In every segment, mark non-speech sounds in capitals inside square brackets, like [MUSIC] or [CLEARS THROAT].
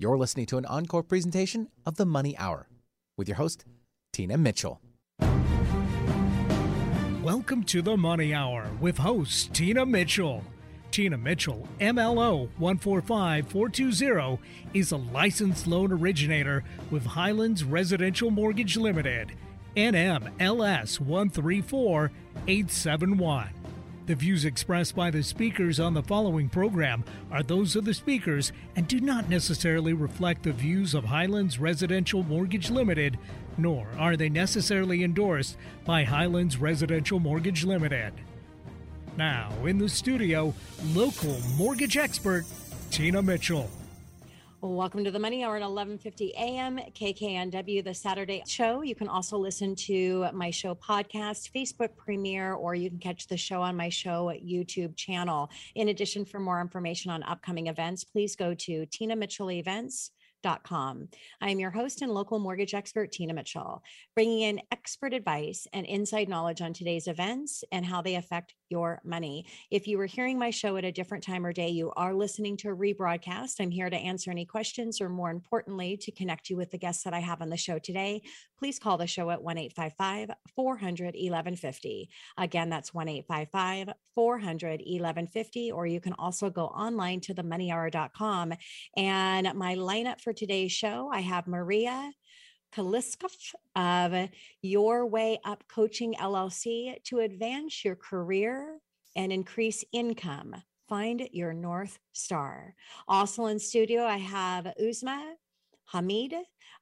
You're listening to an encore presentation of The Money Hour with your host, Tina Mitchell. Welcome to The Money Hour with host Tina Mitchell. Tina Mitchell, MLO 145420, is a licensed loan originator with Highlands Residential Mortgage Limited, NMLS 134871. The views expressed by the speakers on the following program are those of the speakers and do not necessarily reflect the views of Highlands Residential Mortgage Limited, nor are they necessarily endorsed by Highlands Residential Mortgage Limited. Now, in the studio, local mortgage expert Tina Mitchell. Welcome to the Money Hour at 11:50 a.m. KKNW, the Saturday show. You can also listen to my show podcast, Facebook premiere, or you can catch the show on my show YouTube channel. In addition, for more information on upcoming events, please go to Tina Mitchell Events I am your host and local mortgage expert, Tina Mitchell, bringing in expert advice and inside knowledge on today's events and how they affect your money. If you were hearing my show at a different time or day, you are listening to a rebroadcast. I'm here to answer any questions or, more importantly, to connect you with the guests that I have on the show today. Please call the show at 1 855 400 1150. Again, that's 1 855 400 1150. Or you can also go online to themoneyhour.com. And my lineup for today's show, I have Maria. Kaliskov of Your Way Up Coaching LLC to advance your career and increase income. Find your North Star. Also in studio, I have Uzma Hamid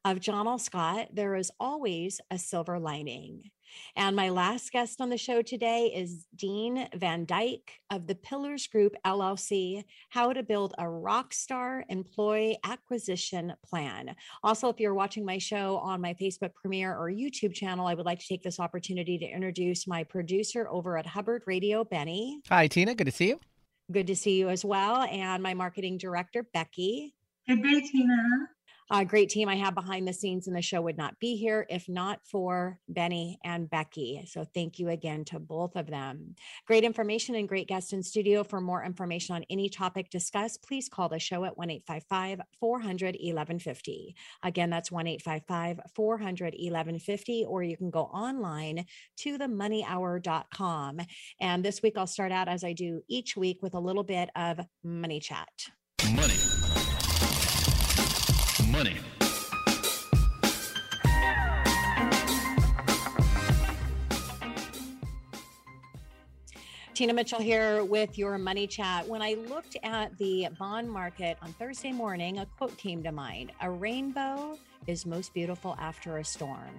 of John L. Scott. There is always a silver lining. And my last guest on the show today is Dean Van Dyke of the Pillars Group LLC, how to build a rock star employee acquisition plan. Also, if you're watching my show on my Facebook premiere or YouTube channel, I would like to take this opportunity to introduce my producer over at Hubbard Radio, Benny. Hi, Tina. Good to see you. Good to see you as well. And my marketing director, Becky. Good day, Tina a great team I have behind the scenes, and the show would not be here if not for Benny and Becky. So thank you again to both of them. Great information and great guests in studio. For more information on any topic discussed, please call the show at 1 855 400 1150. Again, that's 1 855 400 1150, or you can go online to themoneyhour.com. And this week, I'll start out as I do each week with a little bit of money chat. Money money. Tina Mitchell here with your money chat. When I looked at the bond market on Thursday morning, a quote came to mind A rainbow is most beautiful after a storm.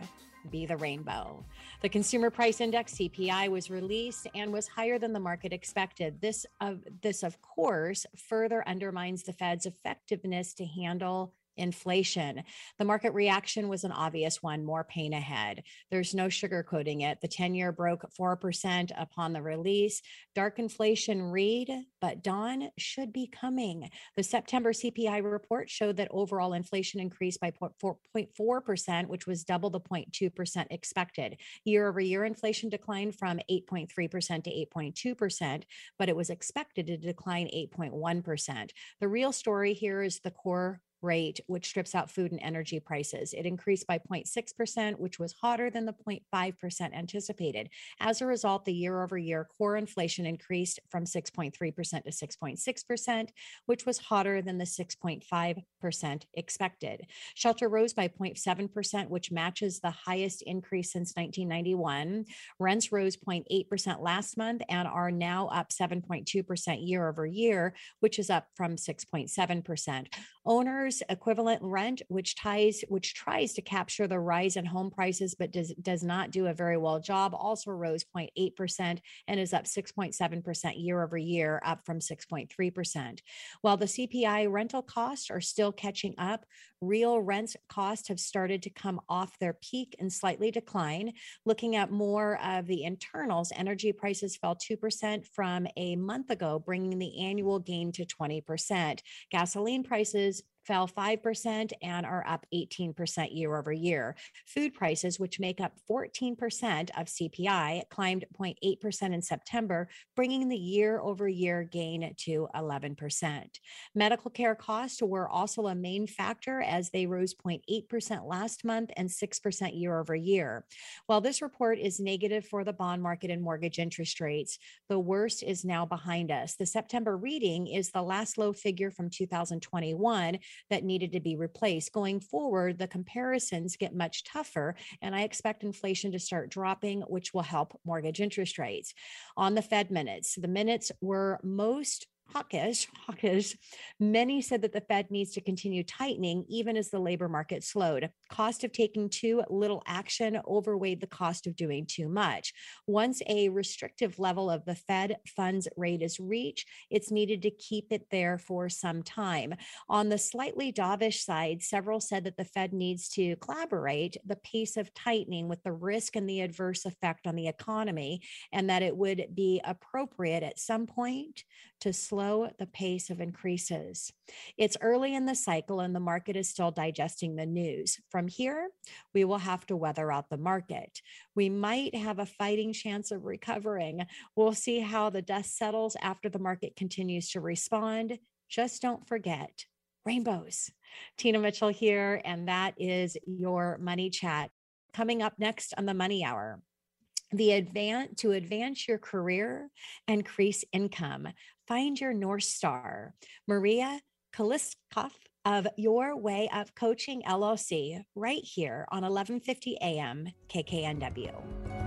Be the rainbow. The consumer price index CPI was released and was higher than the market expected. This of this of course further undermines the Fed's effectiveness to handle inflation. The market reaction was an obvious one more pain ahead. There's no sugarcoating it. The 10 year broke 4% upon the release. Dark inflation read, but dawn should be coming. The September CPI report showed that overall inflation increased by 0.4%, which was double the 0.2% expected. Year over year, inflation declined from 8.3% to 8.2%, but it was expected to decline 8.1%. The real story here is the core rate, which strips out food and energy prices. It increased by 0.6%, which was hotter than the 0.5% anticipated. As a result, the year over year core inflation increased from 6.3% to 6.6%, which was hotter than the 6.5% expected. Shelter rose by 0.7%, which matches the highest increase since 1991. Rents rose 0.8% last month and are now up 7.2% year over year, which is up from 6.7%. Owners equivalent rent, which ties which tries to capture the rise in home prices but does does not do a very well job, also rose 0.8% and is up 6.7% year over year, up from 6.3%. While the CPI rental costs are still catching up, real rent costs have started to come off their peak and slightly decline. Looking at more of the internals, energy prices fell 2% from a month ago, bringing the annual gain to 20%. Gasoline prices fell 5% and are up 18% year over year. Food prices, which make up 14% of CPI, climbed 0.8% in September, bringing the year over year gain to 11%. Medical care costs were also a main factor as they rose 0.8% last month and 6% year over year. While this report is negative for the bond market and mortgage interest rates, the worst is now behind us. The September reading is the last low figure from 2021 that needed to be replaced. Going forward, the comparisons get much tougher, and I expect inflation to start dropping, which will help mortgage interest rates. On the Fed minutes, the minutes were most hawkish, hawkish. Many said that the Fed needs to continue tightening even as the labor market slowed. Cost of taking too little action overweighed the cost of doing too much. Once a restrictive level of the Fed funds rate is reached, it's needed to keep it there for some time. On the slightly dovish side, several said that the Fed needs to collaborate the pace of tightening with the risk and the adverse effect on the economy, and that it would be appropriate at some point to slow the pace of increases. It's early in the cycle and the market is still digesting the news. From here, we will have to weather out the market. We might have a fighting chance of recovering. We'll see how the dust settles after the market continues to respond. Just don't forget rainbows. Tina Mitchell here, and that is your money chat. Coming up next on the Money Hour the advance to advance your career increase income find your north star maria kaliskov of your way up coaching llc right here on 1150 am kknw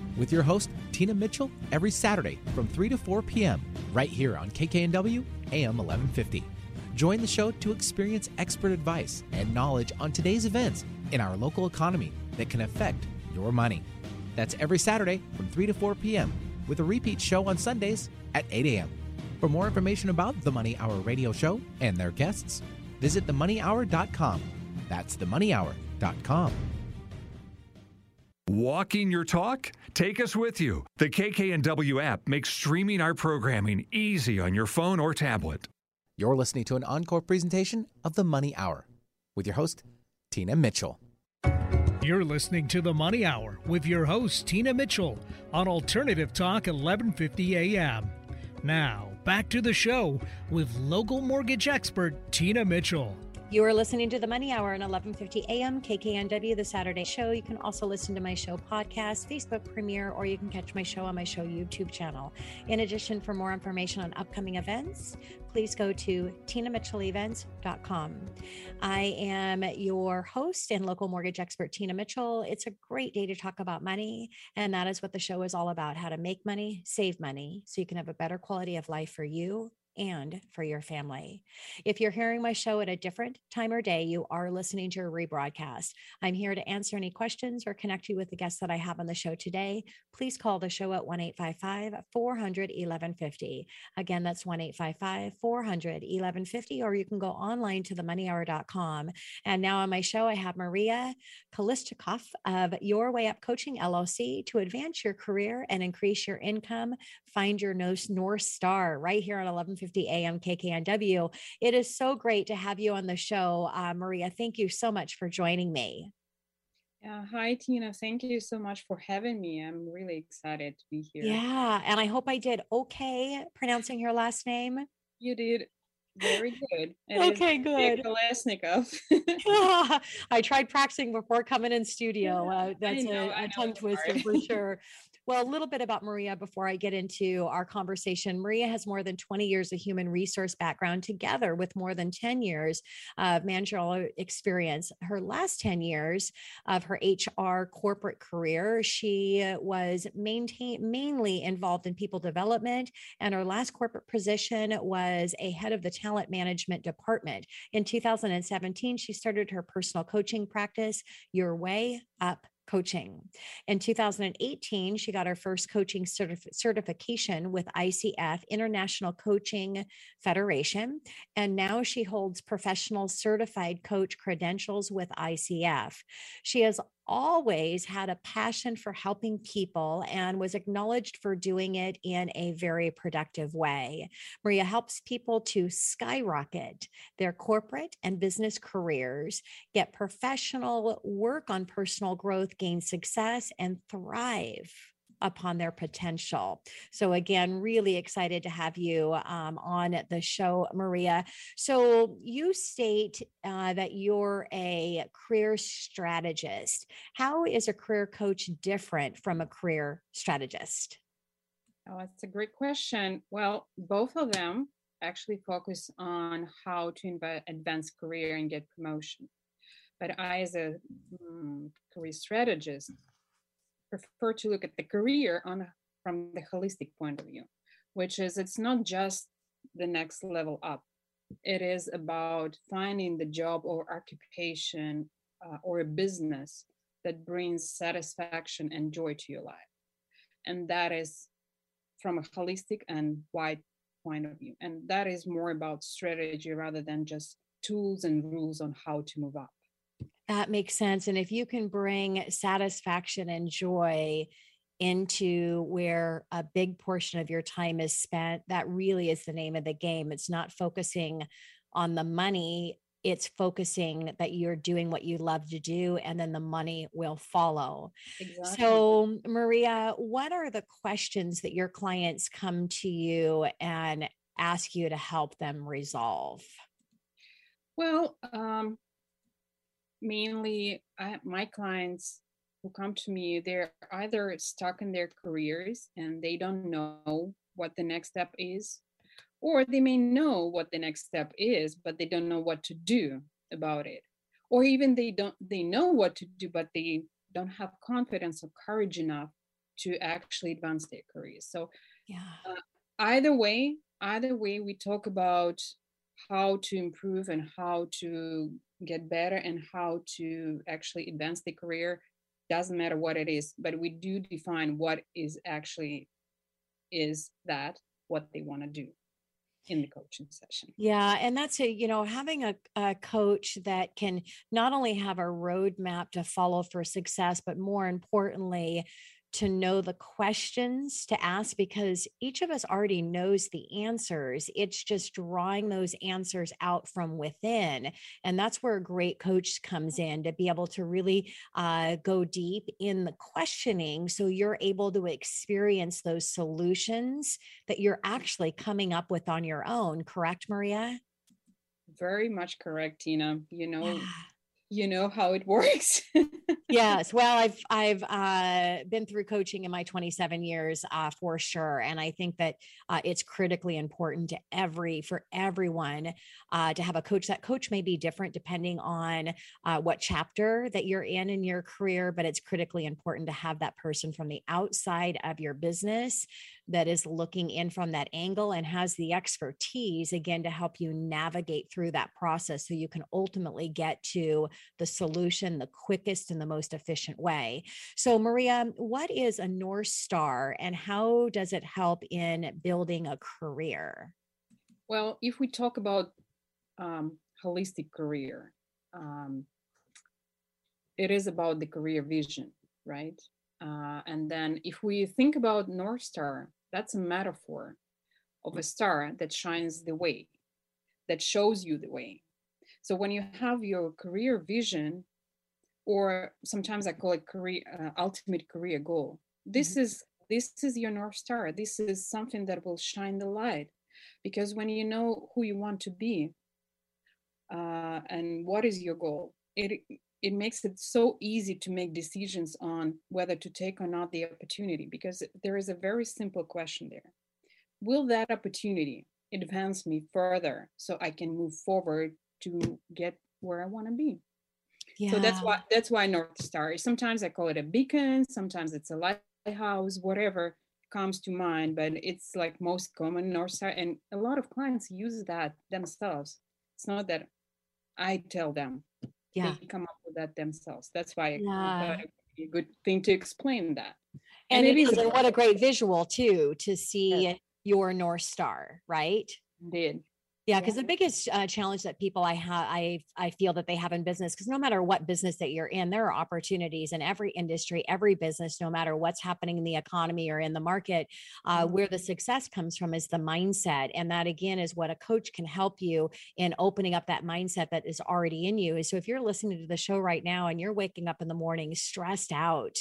with your host, Tina Mitchell, every Saturday from 3 to 4 p.m. right here on KKNW AM 1150. Join the show to experience expert advice and knowledge on today's events in our local economy that can affect your money. That's every Saturday from 3 to 4 p.m. with a repeat show on Sundays at 8 a.m. For more information about the Money Hour radio show and their guests, visit themoneyhour.com. That's themoneyhour.com. Walking your talk? Take us with you. The KKNW app makes streaming our programming easy on your phone or tablet. You're listening to an encore presentation of The Money Hour with your host, Tina Mitchell. You're listening to The Money Hour with your host, Tina Mitchell, on Alternative Talk 1150 AM. Now, back to the show with local mortgage expert Tina Mitchell. You are listening to the Money Hour on 11:50 a.m. KKNW, the Saturday show. You can also listen to my show podcast, Facebook premiere, or you can catch my show on my show YouTube channel. In addition, for more information on upcoming events, please go to tinamitchellevents.com. I am your host and local mortgage expert, Tina Mitchell. It's a great day to talk about money, and that is what the show is all about: how to make money, save money, so you can have a better quality of life for you and for your family. If you're hearing my show at a different time or day, you are listening to a rebroadcast. I'm here to answer any questions or connect you with the guests that I have on the show today. Please call the show at 1 855 400 1150. Again, that's 1 855 400 1150, or you can go online to themoneyhour.com. And now on my show, I have Maria Kolesnikoff of Your Way Up Coaching LLC to advance your career and increase your income. Find your North Star right here on 11. 7:50 a.m. KKNW. It is so great to have you on the show, uh, Maria. Thank you so much for joining me. Yeah, hi Tina. Thank you so much for having me. I'm really excited to be here. Yeah, and I hope I did okay pronouncing your last name. You did very good. It okay, good. [LAUGHS] [LAUGHS] I tried practicing before coming in studio. Uh, that's know, a, a tongue twister for sure. [LAUGHS] Well, a little bit about Maria before I get into our conversation. Maria has more than 20 years of human resource background together with more than 10 years of managerial experience. Her last 10 years of her HR corporate career, she was maintain, mainly involved in people development, and her last corporate position was a head of the talent management department. In 2017, she started her personal coaching practice, Your Way Up coaching. In 2018, she got her first coaching certif- certification with ICF, International Coaching Federation, and now she holds professional certified coach credentials with ICF. She has always had a passion for helping people and was acknowledged for doing it in a very productive way. Maria helps people to skyrocket their corporate and business careers, get professional work on personal growth, gain success, and thrive upon their potential. So, again, really excited to have you um, on the show, Maria. So, you state uh, that you're a career strategist. How is a career coach different from a career strategist? Oh, that's a great question. Well, both of them actually focus on how to advance career and get promotion. But I, as a um, career strategist, prefer to look at the career on from the holistic point of view, which is it's not just the next level up. It is about finding the job or occupation uh, or a business that brings satisfaction and joy to your life. And that is from a holistic and wide point of view. And that is more about strategy rather than just tools and rules on how to move up. That makes sense. And if you can bring satisfaction and joy into where a big portion of your time is spent, that really is the name of the game. It's not focusing on the money, it's focusing that you're doing what you love to do, and then the money will follow. Exactly. So, Maria, what are the questions that your clients come to you and ask you to help them resolve? Well, um, mainly I, my clients who come to me they're either stuck in their careers and they don't know what the next step is or they may know what the next step is but they don't know what to do about it. Or even they don't they know what to do but they don't have confidence or courage enough to actually advance their careers. So yeah. uh, either way either way we talk about how to improve and how to get better and how to actually advance the career doesn't matter what it is but we do define what is actually is that what they want to do in the coaching session. Yeah. And that's a, you know, having a, a coach that can not only have a roadmap to follow for success, but more importantly, to know the questions to ask because each of us already knows the answers. It's just drawing those answers out from within. And that's where a great coach comes in to be able to really uh, go deep in the questioning so you're able to experience those solutions that you're actually coming up with on your own. Correct, Maria? Very much correct, Tina. You know, yeah you know how it [LAUGHS] works. Yes. Well, I've I've uh, been through coaching in my 27 years uh, for sure, and I think that uh, it's critically important to every for everyone uh, to have a coach. That coach may be different depending on uh, what chapter that you're in in your career, but it's critically important to have that person from the outside of your business that is looking in from that angle and has the expertise again to help you navigate through that process so you can ultimately get to the solution the quickest and the most efficient way. So, Maria, what is a North Star and how does it help in building a career? Well, if we talk about um, holistic career, um, it is about the career vision, right? Uh, and then if we think about North Star, that's a metaphor of a star that shines the way, that shows you the way. So when you have your career vision, or sometimes I call it career uh, ultimate career goal, this mm-hmm. is this is your north star. This is something that will shine the light, because when you know who you want to be, uh, and what is your goal, it it makes it so easy to make decisions on whether to take or not the opportunity because there is a very simple question there. Will that opportunity advance me further so i can move forward to get where i want to be? Yeah. so that's why that's why north star sometimes i call it a beacon sometimes it's a lighthouse whatever comes to mind but it's like most common north star and a lot of clients use that themselves. It's not that i tell them yeah. they come up with that themselves. That's why yeah. a good thing to explain that. And, and it is what a great visual too to see your North Star, right? Indeed. Yeah, because yeah. the biggest uh, challenge that people I have, I I feel that they have in business, because no matter what business that you're in, there are opportunities in every industry, every business, no matter what's happening in the economy or in the market. Uh, mm-hmm. Where the success comes from is the mindset, and that again is what a coach can help you in opening up that mindset that is already in you. So if you're listening to the show right now and you're waking up in the morning stressed out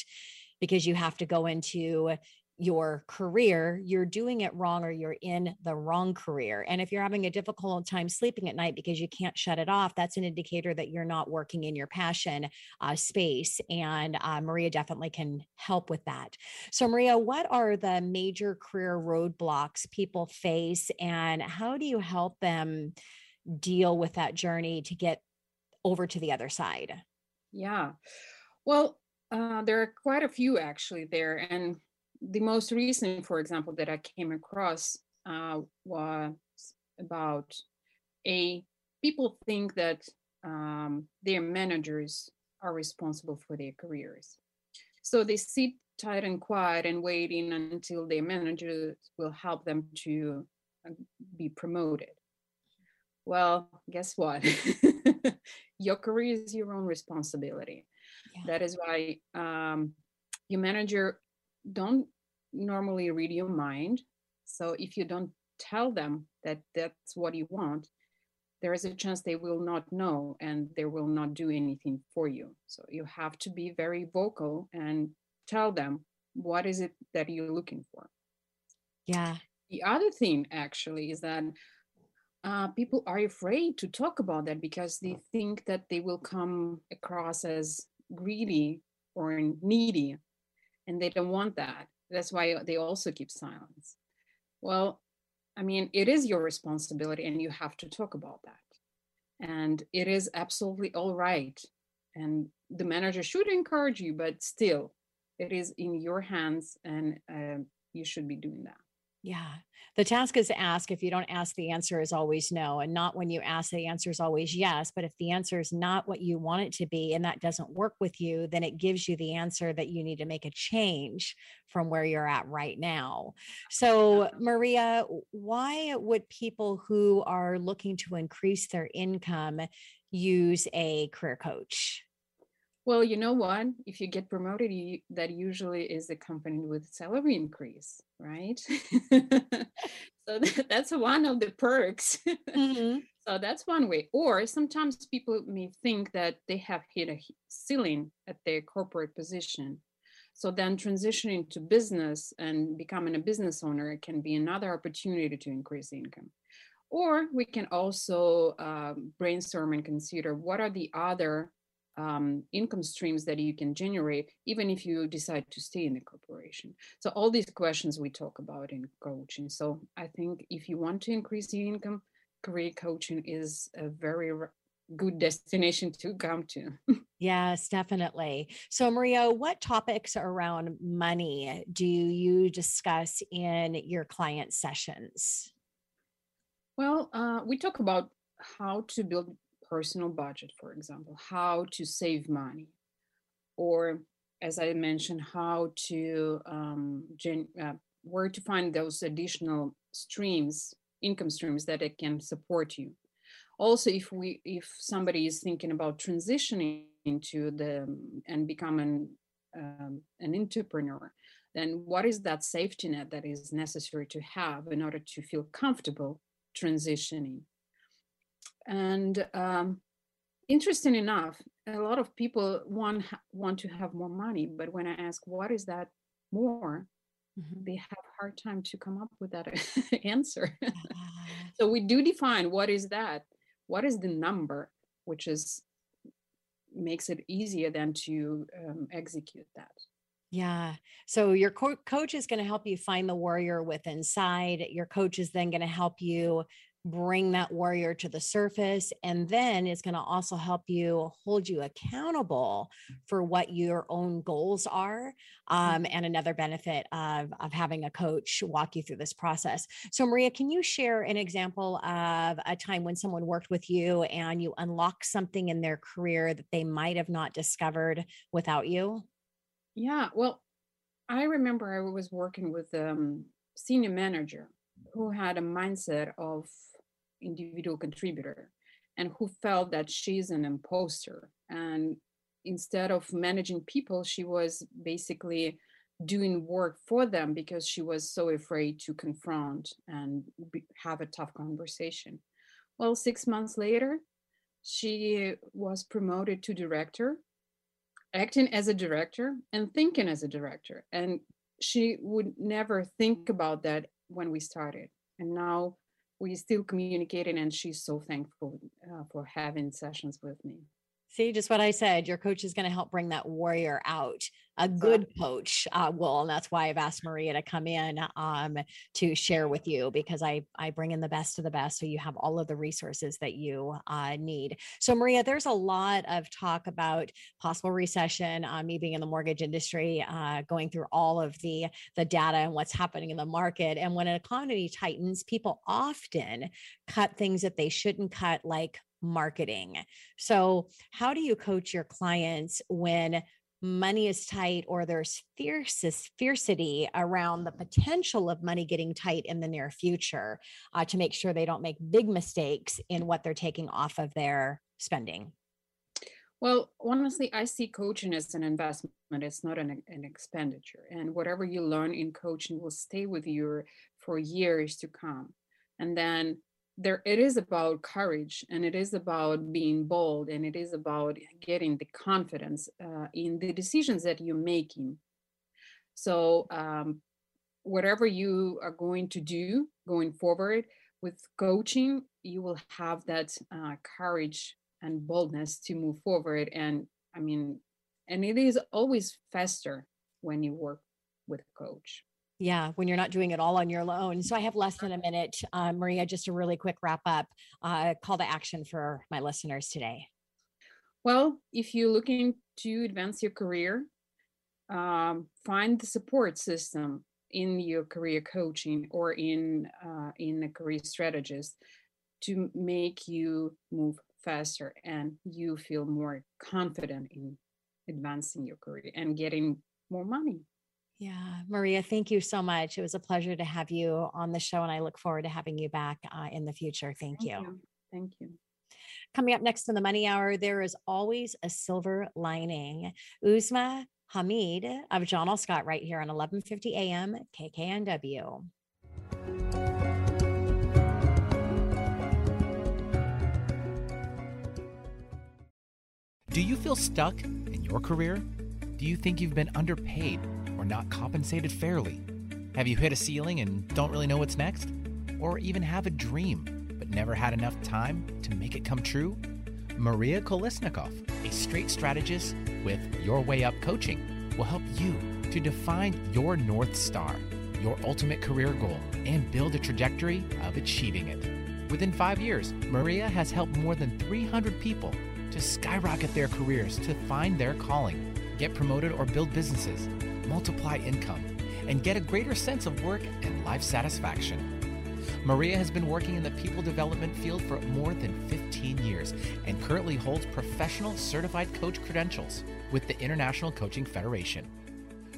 because you have to go into your career, you're doing it wrong or you're in the wrong career. And if you're having a difficult time sleeping at night because you can't shut it off, that's an indicator that you're not working in your passion uh, space. And uh, Maria definitely can help with that. So, Maria, what are the major career roadblocks people face, and how do you help them deal with that journey to get over to the other side? Yeah. Well, uh, there are quite a few actually there. And the most recent, for example, that I came across uh, was about a people think that um, their managers are responsible for their careers. So they sit tight and quiet and waiting until their managers will help them to uh, be promoted. Well, guess what? [LAUGHS] your career is your own responsibility. Yeah. That is why um, your manager don't normally read your mind. So if you don't tell them that that's what you want, there is a chance they will not know and they will not do anything for you. So you have to be very vocal and tell them what is it that you're looking for. Yeah. The other thing actually is that uh, people are afraid to talk about that because they think that they will come across as greedy or needy and they don't want that. That's why they also keep silence. Well i mean it is your responsibility and you have to talk about that. And it is absolutely all right. And the manager should encourage you but still it is in your hands and uh, you should be doing that yeah. The task is to ask. If you don't ask, the answer is always no. And not when you ask, the answer is always yes. But if the answer is not what you want it to be and that doesn't work with you, then it gives you the answer that you need to make a change from where you're at right now. So, Maria, why would people who are looking to increase their income use a career coach? Well, you know what? If you get promoted, you, that usually is accompanied with salary increase, right? [LAUGHS] so that, [LAUGHS] that's one of the perks. Mm-hmm. [LAUGHS] so that's one way. Or sometimes people may think that they have hit a ceiling at their corporate position. So then transitioning to business and becoming a business owner can be another opportunity to increase income. Or we can also uh, brainstorm and consider what are the other um, income streams that you can generate, even if you decide to stay in the corporation. So, all these questions we talk about in coaching. So, I think if you want to increase your income, career coaching is a very good destination to come to. [LAUGHS] yes, definitely. So, Maria, what topics around money do you discuss in your client sessions? Well, uh, we talk about how to build personal budget, for example, how to save money, or as I mentioned, how to um, gen- uh, where to find those additional streams, income streams that it can support you. Also, if we if somebody is thinking about transitioning into the and becoming um, an entrepreneur, then what is that safety net that is necessary to have in order to feel comfortable transitioning? And um, interesting enough, a lot of people want want to have more money, but when I ask what is that more, mm-hmm. they have a hard time to come up with that [LAUGHS] answer. [LAUGHS] so we do define what is that, what is the number, which is makes it easier then to um, execute that. Yeah. So your co- coach is going to help you find the warrior within inside. Your coach is then going to help you bring that warrior to the surface and then it's going to also help you hold you accountable for what your own goals are um, and another benefit of, of having a coach walk you through this process. So maria can you share an example of a time when someone worked with you and you unlocked something in their career that they might have not discovered without you? Yeah well i remember i was working with a um, senior manager who had a mindset of individual contributor and who felt that she's an imposter. And instead of managing people she was basically doing work for them because she was so afraid to confront and be, have a tough conversation. Well 6 months later she was promoted to director acting as a director and thinking as a director. And she would never think about that when we started. And now we still communicating and she's so thankful uh, for having sessions with me See, just what I said. Your coach is going to help bring that warrior out. A good coach uh, will, and that's why I've asked Maria to come in um, to share with you because I I bring in the best of the best, so you have all of the resources that you uh, need. So, Maria, there's a lot of talk about possible recession. Uh, me being in the mortgage industry, uh, going through all of the the data and what's happening in the market, and when an economy tightens, people often cut things that they shouldn't cut, like marketing. So, how do you coach your clients when money is tight or there's fiercest fiercity around the potential of money getting tight in the near future uh, to make sure they don't make big mistakes in what they're taking off of their spending? Well, honestly, I see coaching as an investment. It's not an, an expenditure. And whatever you learn in coaching will stay with you for years to come. And then there it is about courage and it is about being bold and it is about getting the confidence uh, in the decisions that you're making. So um, whatever you are going to do going forward with coaching you will have that uh, courage and boldness to move forward and i mean and it is always faster when you work with a coach yeah, when you're not doing it all on your own. So I have less than a minute, uh, Maria. Just a really quick wrap up. Uh, call to action for my listeners today. Well, if you're looking to advance your career, um, find the support system in your career coaching or in uh, in a career strategist to make you move faster and you feel more confident in advancing your career and getting more money. Yeah, Maria, thank you so much. It was a pleasure to have you on the show, and I look forward to having you back uh, in the future. Thank, thank you. you. Thank you. Coming up next in the Money Hour, there is always a silver lining. Uzma Hamid of John L. Scott right here on 1150 AM KKNW. Do you feel stuck in your career? Do you think you've been underpaid? Or not compensated fairly? Have you hit a ceiling and don't really know what's next? Or even have a dream but never had enough time to make it come true? Maria Kolesnikoff, a straight strategist with Your Way Up Coaching, will help you to define your North Star, your ultimate career goal, and build a trajectory of achieving it. Within five years, Maria has helped more than 300 people to skyrocket their careers to find their calling, get promoted, or build businesses multiply income, and get a greater sense of work and life satisfaction. Maria has been working in the people development field for more than 15 years and currently holds professional certified coach credentials with the International Coaching Federation.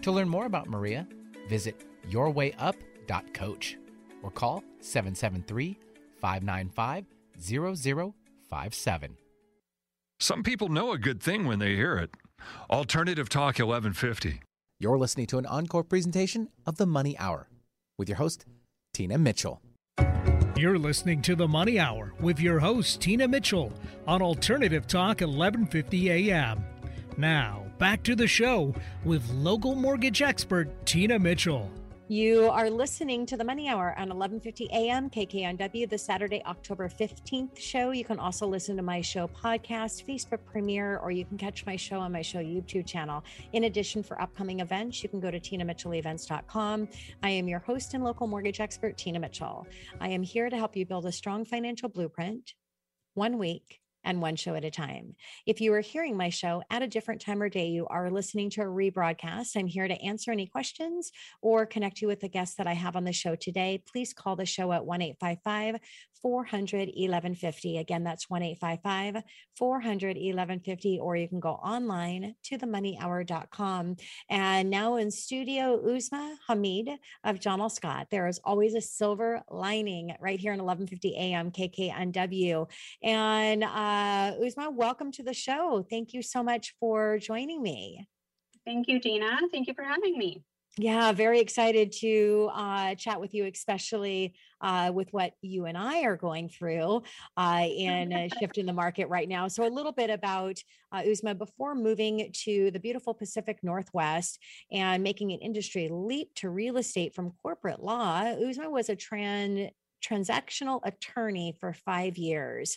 To learn more about Maria, visit yourwayup.coach or call 773 595 0057. Some people know a good thing when they hear it. Alternative Talk 1150. You're listening to an encore presentation of The Money Hour with your host, Tina Mitchell. You're listening to The Money Hour with your host, Tina Mitchell, on Alternative Talk 1150 AM. Now, back to the show with local mortgage expert, Tina Mitchell. You are listening to the Money Hour on 11:50 a.m. KKNW, the Saturday, October 15th show. You can also listen to my show podcast, Facebook premiere, or you can catch my show on my show YouTube channel. In addition, for upcoming events, you can go to tinamitchellevents.com. I am your host and local mortgage expert, Tina Mitchell. I am here to help you build a strong financial blueprint, one week and one show at a time. If you are hearing my show at a different time or day, you are listening to a rebroadcast. I'm here to answer any questions or connect you with the guests that I have on the show today. Please call the show at 1 855 400 1150. Again, that's 1 855 400 1150, or you can go online to themoneyhour.com. And now in studio, Uzma Hamid of John L. Scott. There is always a silver lining right here in 1150 AM KKNW. And uh, Uzma, welcome to the show. Thank you so much for joining me. Thank you, Tina. Thank you for having me. Yeah, very excited to uh, chat with you, especially uh, with what you and I are going through uh, in a [LAUGHS] shift in the market right now. So, a little bit about uh, Uzma before moving to the beautiful Pacific Northwest and making an industry leap to real estate from corporate law. Uzma was a trans transactional attorney for five years.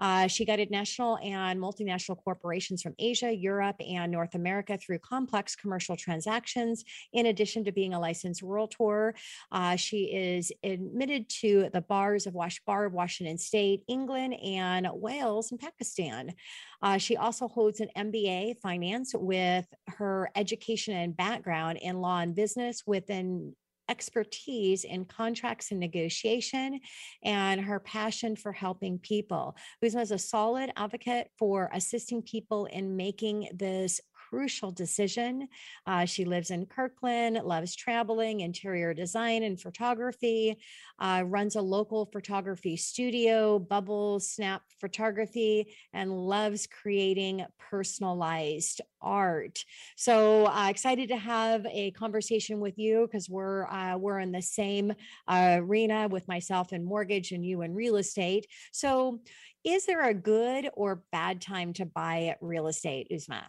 Uh, she guided national and multinational corporations from Asia, Europe, and North America through complex commercial transactions. In addition to being a licensed realtor, uh, she is admitted to the bars of Wash Bar of Washington State, England, and Wales and Pakistan. Uh, she also holds an MBA finance with her education and background in law and business within expertise in contracts and negotiation and her passion for helping people. Uzma is a solid advocate for assisting people in making this crucial decision. Uh, she lives in Kirkland, loves traveling, interior design, and photography, uh, runs a local photography studio, Bubble Snap Photography, and loves creating personalized art. So uh, excited to have a conversation with you because we're uh, we're in the same uh, arena with myself in mortgage and you in real estate. So, is there a good or bad time to buy real estate, Uzma?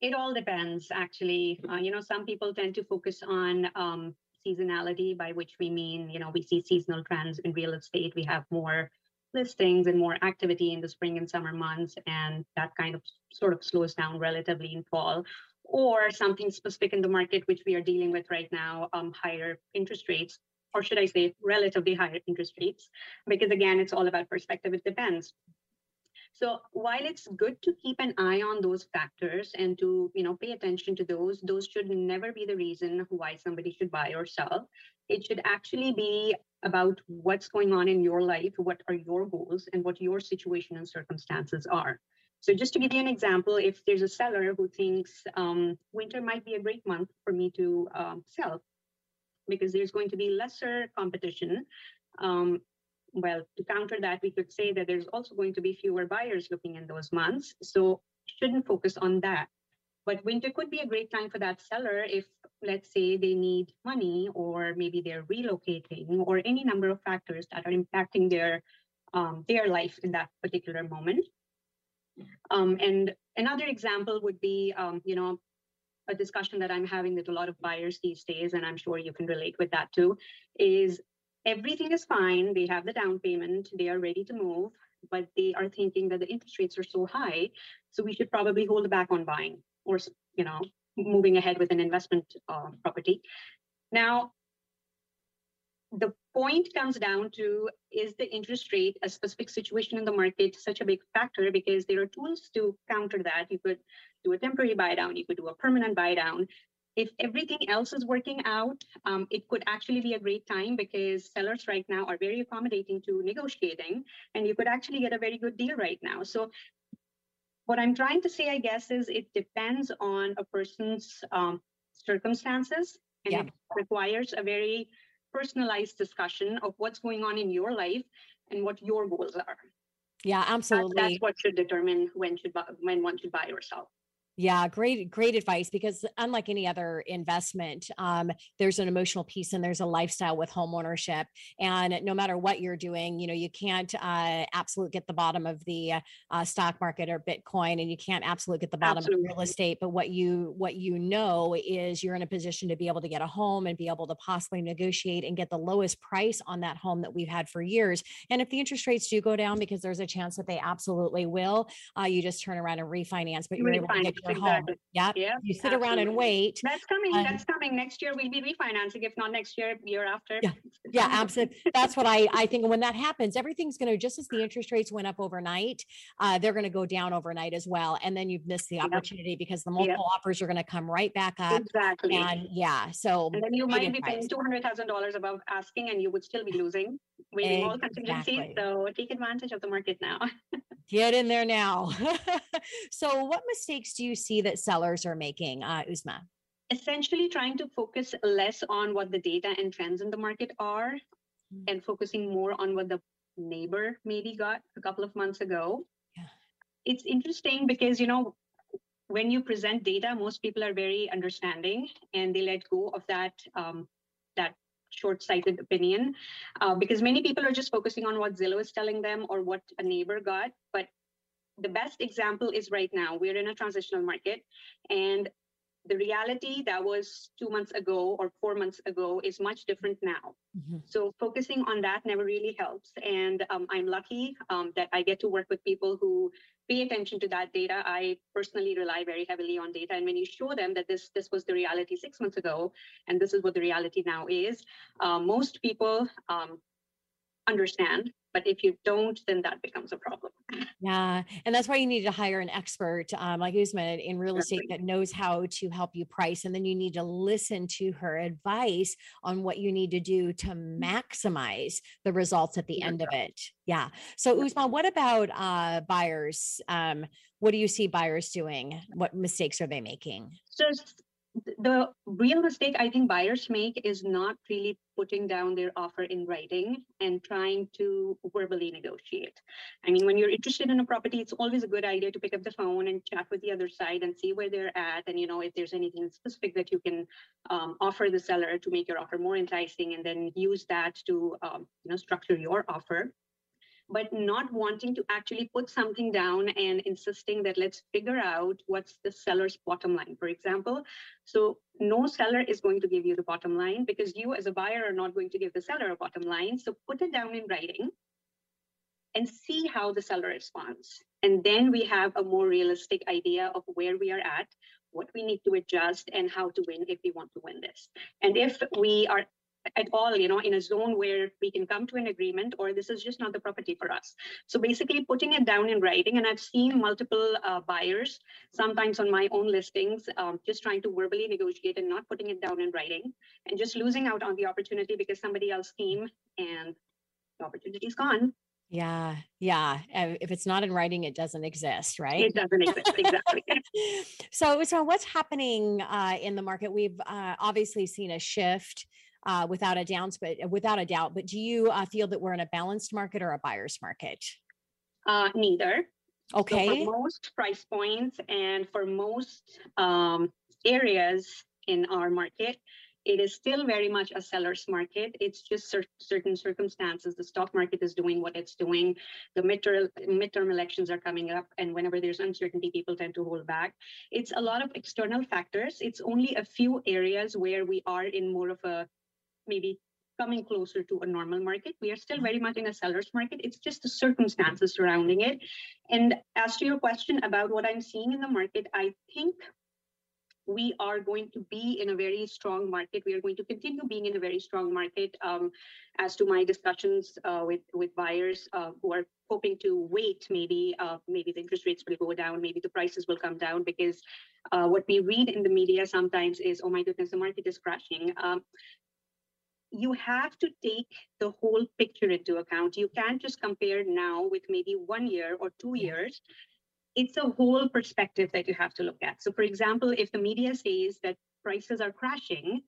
It all depends, actually. Uh, you know, some people tend to focus on um, seasonality, by which we mean, you know, we see seasonal trends in real estate. We have more listings and more activity in the spring and summer months, and that kind of sort of slows down relatively in fall. Or something specific in the market, which we are dealing with right now, um, higher interest rates, or should I say, relatively higher interest rates, because again, it's all about perspective. It depends. So while it's good to keep an eye on those factors and to you know pay attention to those, those should never be the reason why somebody should buy or sell. It should actually be about what's going on in your life, what are your goals, and what your situation and circumstances are. So just to give you an example, if there's a seller who thinks um, winter might be a great month for me to um, sell, because there's going to be lesser competition um, well, to counter that, we could say that there's also going to be fewer buyers looking in those months. So shouldn't focus on that. But winter could be a great time for that seller if, let's say, they need money or maybe they're relocating or any number of factors that are impacting their um, their life in that particular moment. Um, and another example would be, um, you know, a discussion that I'm having with a lot of buyers these days, and I'm sure you can relate with that too, is everything is fine. They have the down payment, they are ready to move, but they are thinking that the interest rates are so high, so we should probably hold back on buying or you know moving ahead with an investment uh, property. Now, the point comes down to is the interest rate a specific situation in the market such a big factor? Because there are tools to counter that. You could do a temporary buy down. You could do a permanent buy down if everything else is working out, um, it could actually be a great time because sellers right now are very accommodating to negotiating, and you could actually get a very good deal right now. So, what I'm trying to say, I guess, is it depends on a person's um, circumstances, and yeah. it requires a very personalized discussion of what's going on in your life and what your goals are. Yeah, absolutely. That's, that's what should determine when should buy, when one should buy or sell. Yeah, great, great advice. Because unlike any other investment, um, there's an emotional piece and there's a lifestyle with home ownership. And no matter what you're doing, you know, you can't uh, absolute get the bottom of the uh, stock market or Bitcoin, and you can't absolute get the bottom absolutely. of real estate. But what you what you know is you're in a position to be able to get a home and be able to possibly negotiate and get the lowest price on that home that we've had for years. And if the interest rates do go down, because there's a chance that they absolutely will, uh, you just turn around and refinance. But you're able to get exactly. home. Yeah. Yeah. You sit absolutely. around and wait. That's coming. Um, that's coming next year. We'll be refinancing. If not next year, year after. Yeah. Yeah. Absolutely. that's what I I think. And when that happens, everything's going to just as the interest rates went up overnight, uh, they're going to go down overnight as well. And then you've missed the opportunity yep. because the multiple yep. offers are going to come right back up. Exactly. And yeah. So. And then you might be paying two hundred thousand dollars above asking, and you would still be losing waiting exactly. all contingencies. So take advantage of the market now. [LAUGHS] Get in there now. [LAUGHS] so, what mistakes do you see that sellers are making, uh, Uzma? Essentially, trying to focus less on what the data and trends in the market are mm-hmm. and focusing more on what the neighbor maybe got a couple of months ago. Yeah. It's interesting because, you know, when you present data, most people are very understanding and they let go of that um, that short-sighted opinion uh, because many people are just focusing on what Zillow is telling them or what a neighbor got. But the best example is right now. We're in a transitional market and the reality that was two months ago or four months ago is much different now. Mm-hmm. So focusing on that never really helps. And um, I'm lucky um, that I get to work with people who pay attention to that data. I personally rely very heavily on data. And when you show them that this this was the reality six months ago, and this is what the reality now is, uh, most people um, understand but if you don't then that becomes a problem. Yeah and that's why you need to hire an expert um, like Uzma in real estate that knows how to help you price and then you need to listen to her advice on what you need to do to mm-hmm. maximize the results at the end of it. Yeah. So Uzma what about uh, buyers? Um, what do you see buyers doing? What mistakes are they making? So the real mistake I think buyers make is not really putting down their offer in writing and trying to verbally negotiate. I mean, when you're interested in a property, it's always a good idea to pick up the phone and chat with the other side and see where they're at. And, you know, if there's anything specific that you can um, offer the seller to make your offer more enticing and then use that to, um, you know, structure your offer but not wanting to actually put something down and insisting that let's figure out what's the seller's bottom line, for example. So no seller is going to give you the bottom line because you as a buyer are not going to give the seller a bottom line. So put it down in writing and see how the seller responds. And then we have a more realistic idea of where we are at, what we need to adjust, and how to win if we want to win this. And if we are at all, you know, in a zone where we can come to an agreement or this is just not the property for us. So basically putting it down in writing, and I've seen multiple uh, buyers, sometimes on my own listings, um, just trying to verbally negotiate and not putting it down in writing and just losing out on the opportunity because somebody else came and the opportunity is gone. Yeah, yeah. If it's not in writing, it doesn't exist, right? It doesn't exist exactly. [LAUGHS] so, so what's happening uh, in the market? We've uh, obviously seen a shift uh, without a doubt, but uh, without a doubt. But do you uh, feel that we're in a balanced market or a buyer's market? Uh, neither. Okay. So for most price points and for most um, areas in our market, it is still very much a seller's market. It's just cer- certain circumstances. The stock market is doing what it's doing. The midterm, midterm elections are coming up, and whenever there's uncertainty, people tend to hold back. It's a lot of external factors. It's only a few areas where we are in more of a maybe coming closer to a normal market. We are still very much in a seller's market. It's just the circumstances surrounding it. And as to your question about what I'm seeing in the market, I think we are going to be in a very strong market. We are going to continue being in a very strong market. Um, as to my discussions uh, with with buyers uh, who are hoping to wait, maybe uh, maybe the interest rates will go down, maybe the prices will come down because uh, what we read in the media sometimes is, oh my goodness, the market is crashing. Um, you have to take the whole picture into account. You can't just compare now with maybe one year or two years. It's a whole perspective that you have to look at. So, for example, if the media says that prices are crashing,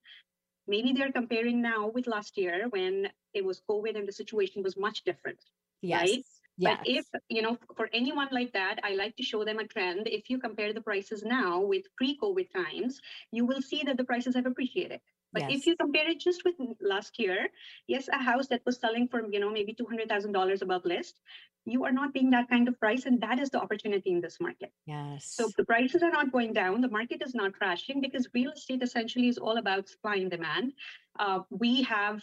maybe they're comparing now with last year when it was COVID and the situation was much different. Yes. Right? Yes. But if, you know, for anyone like that, I like to show them a trend. If you compare the prices now with pre COVID times, you will see that the prices have appreciated. But yes. if you compare it just with last year, yes, a house that was selling for, you know, maybe $200,000 above list, you are not paying that kind of price. And that is the opportunity in this market. Yes. So the prices are not going down. The market is not crashing because real estate essentially is all about supply and demand. Uh, we have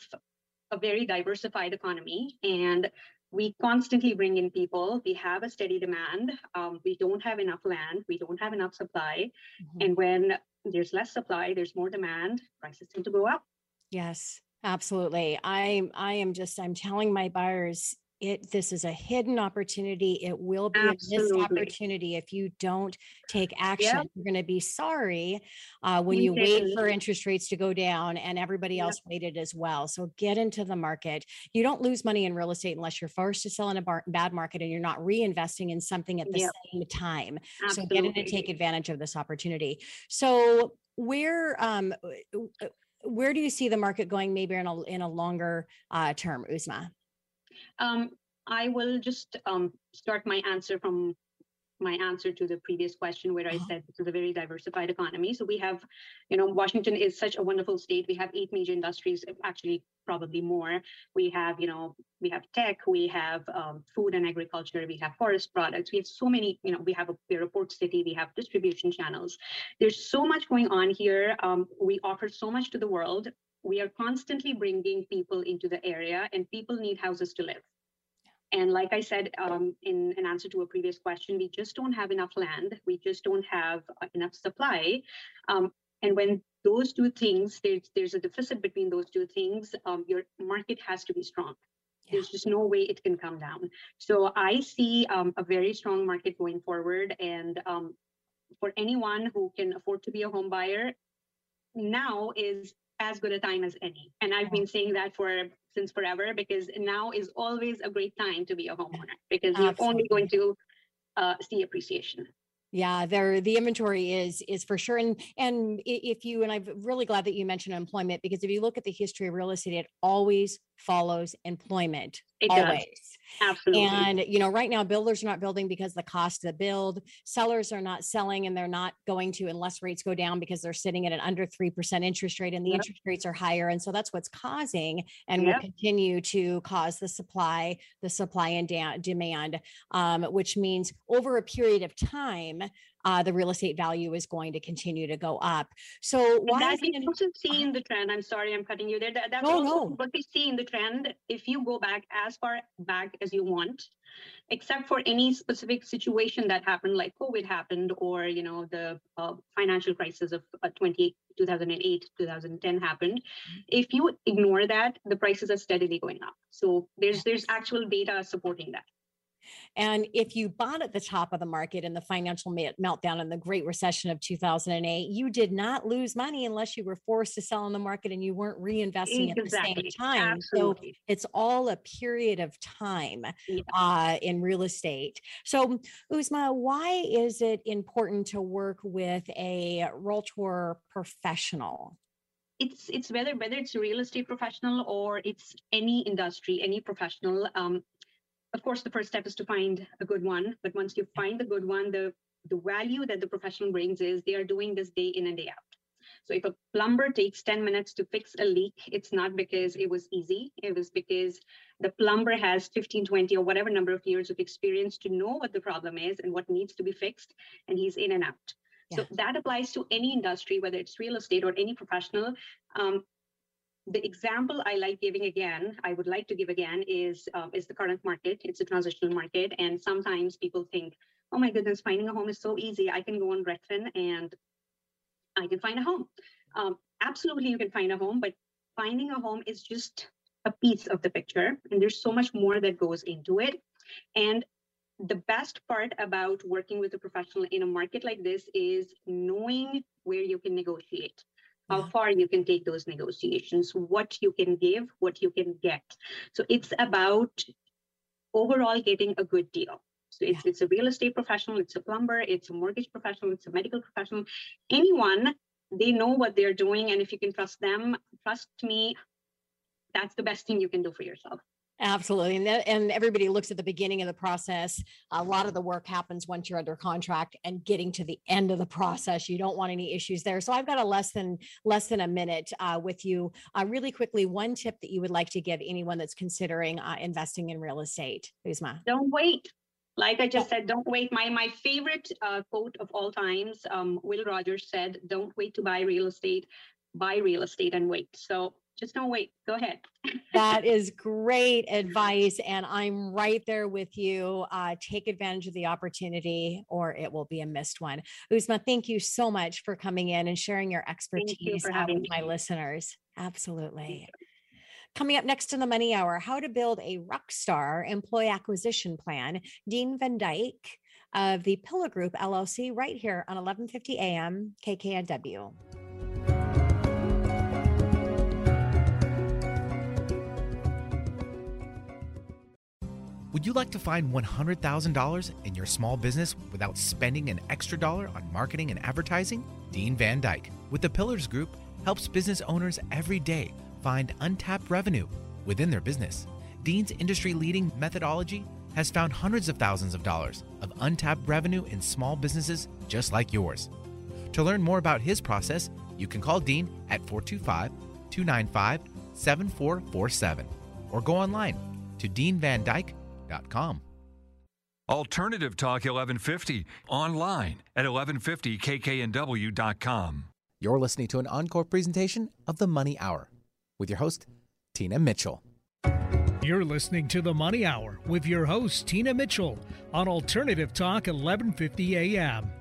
a very diversified economy and we constantly bring in people. We have a steady demand. Um, we don't have enough land. We don't have enough supply. Mm-hmm. And when there's less supply, there's more demand, prices tend to go up. Yes, absolutely. I I am just I'm telling my buyers it this is a hidden opportunity it will be Absolutely. a missed opportunity if you don't take action yep. you're going to be sorry uh, when you wait for interest rates to go down and everybody else yep. waited as well so get into the market you don't lose money in real estate unless you're forced to sell in a bar- bad market and you're not reinvesting in something at the yep. same time Absolutely. so get in and take advantage of this opportunity so where um where do you see the market going maybe in a in a longer uh, term uzma um, I will just um, start my answer from my answer to the previous question where I uh-huh. said this is a very diversified economy. So we have, you know, Washington is such a wonderful state. We have eight major industries, actually probably more. We have, you know, we have tech, we have um, food and agriculture, we have forest products. We have so many, you know, we have a, we're a port city, we have distribution channels. There's so much going on here. Um, we offer so much to the world we are constantly bringing people into the area and people need houses to live. And like I said um, in an answer to a previous question, we just don't have enough land. We just don't have enough supply. Um, and when those two things, there's, there's a deficit between those two things, um, your market has to be strong. Yeah. There's just no way it can come down. So I see um, a very strong market going forward. And um, for anyone who can afford to be a home buyer, now is as good a time as any. And I've been saying that for since forever because now is always a great time to be a homeowner because Absolutely. you're only going to uh, see appreciation yeah there the inventory is is for sure and and if you and i'm really glad that you mentioned employment because if you look at the history of real estate it always follows employment it always does. absolutely and you know right now builders are not building because the cost to build sellers are not selling and they're not going to unless rates go down because they're sitting at an under 3% interest rate and the yep. interest rates are higher and so that's what's causing and yep. will continue to cause the supply the supply and da- demand um, which means over a period of time uh, the real estate value is going to continue to go up. So why that we also see in the trend. I'm sorry, I'm cutting you there. That, that's no, also no. what we see in the trend. If you go back as far back as you want, except for any specific situation that happened, like COVID happened, or you know the uh, financial crisis of uh, 20, 2008, 2010 happened. Mm-hmm. If you ignore that, the prices are steadily going up. So there's there's actual data supporting that. And if you bought at the top of the market in the financial meltdown and the Great Recession of 2008, you did not lose money unless you were forced to sell in the market and you weren't reinvesting exactly. at the same time. Absolutely. So it's all a period of time yeah. uh, in real estate. So, Uzma, why is it important to work with a realtor professional? it's it's whether whether it's a real estate professional or it's any industry any professional um, of course, the first step is to find a good one. But once you find the good one, the, the value that the professional brings is they are doing this day in and day out. So if a plumber takes 10 minutes to fix a leak, it's not because it was easy. It was because the plumber has 15, 20, or whatever number of years of experience to know what the problem is and what needs to be fixed, and he's in and out. Yeah. So that applies to any industry, whether it's real estate or any professional. Um, the example I like giving again, I would like to give again, is uh, is the current market. It's a transitional market, and sometimes people think, "Oh my goodness, finding a home is so easy. I can go on Redfin and I can find a home." Um, absolutely, you can find a home, but finding a home is just a piece of the picture, and there's so much more that goes into it. And the best part about working with a professional in a market like this is knowing where you can negotiate how far you can take those negotiations, what you can give, what you can get. So it's about overall getting a good deal. So it's, yeah. it's a real estate professional, it's a plumber, it's a mortgage professional, it's a medical professional, anyone, they know what they're doing. And if you can trust them, trust me, that's the best thing you can do for yourself. Absolutely. And, that, and everybody looks at the beginning of the process. A lot of the work happens once you're under contract and getting to the end of the process. You don't want any issues there. So I've got a less than less than a minute uh, with you. Uh, really quickly, one tip that you would like to give anyone that's considering uh, investing in real estate, Uzma? Don't wait. Like I just said, don't wait. My my favorite uh, quote of all times, um, Will Rogers said, "Don't wait to buy real estate, buy real estate and wait." So just don't wait. Go ahead. [LAUGHS] that is great advice. And I'm right there with you. Uh, take advantage of the opportunity or it will be a missed one. Uzma, thank you so much for coming in and sharing your expertise you with my listeners. Absolutely. Coming up next in the Money Hour, how to build a rock star employee acquisition plan. Dean Van Dyke of the Pillar Group LLC, right here on 11:50 a.m. KKNW. Would you like to find $100,000 in your small business without spending an extra dollar on marketing and advertising? Dean Van Dyke with the Pillars Group helps business owners every day find untapped revenue within their business. Dean's industry leading methodology has found hundreds of thousands of dollars of untapped revenue in small businesses just like yours. To learn more about his process, you can call Dean at 425 295 7447 or go online to deanvandyke.com Alternative Talk 1150 online at 1150kknw.com. You're listening to an encore presentation of The Money Hour with your host, Tina Mitchell. You're listening to The Money Hour with your host, Tina Mitchell, on Alternative Talk 1150 AM.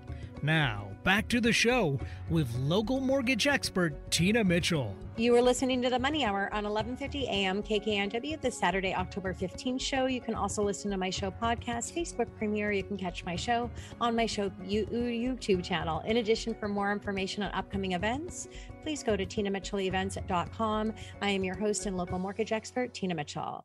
Now, back to the show with local mortgage expert Tina Mitchell. You are listening to the Money Hour on 11:50 a.m. KKNW, the Saturday, October 15th show. You can also listen to my show podcast, Facebook premiere. You can catch my show on my show YouTube channel. In addition, for more information on upcoming events, please go to tinamitchellevents.com. I am your host and local mortgage expert, Tina Mitchell.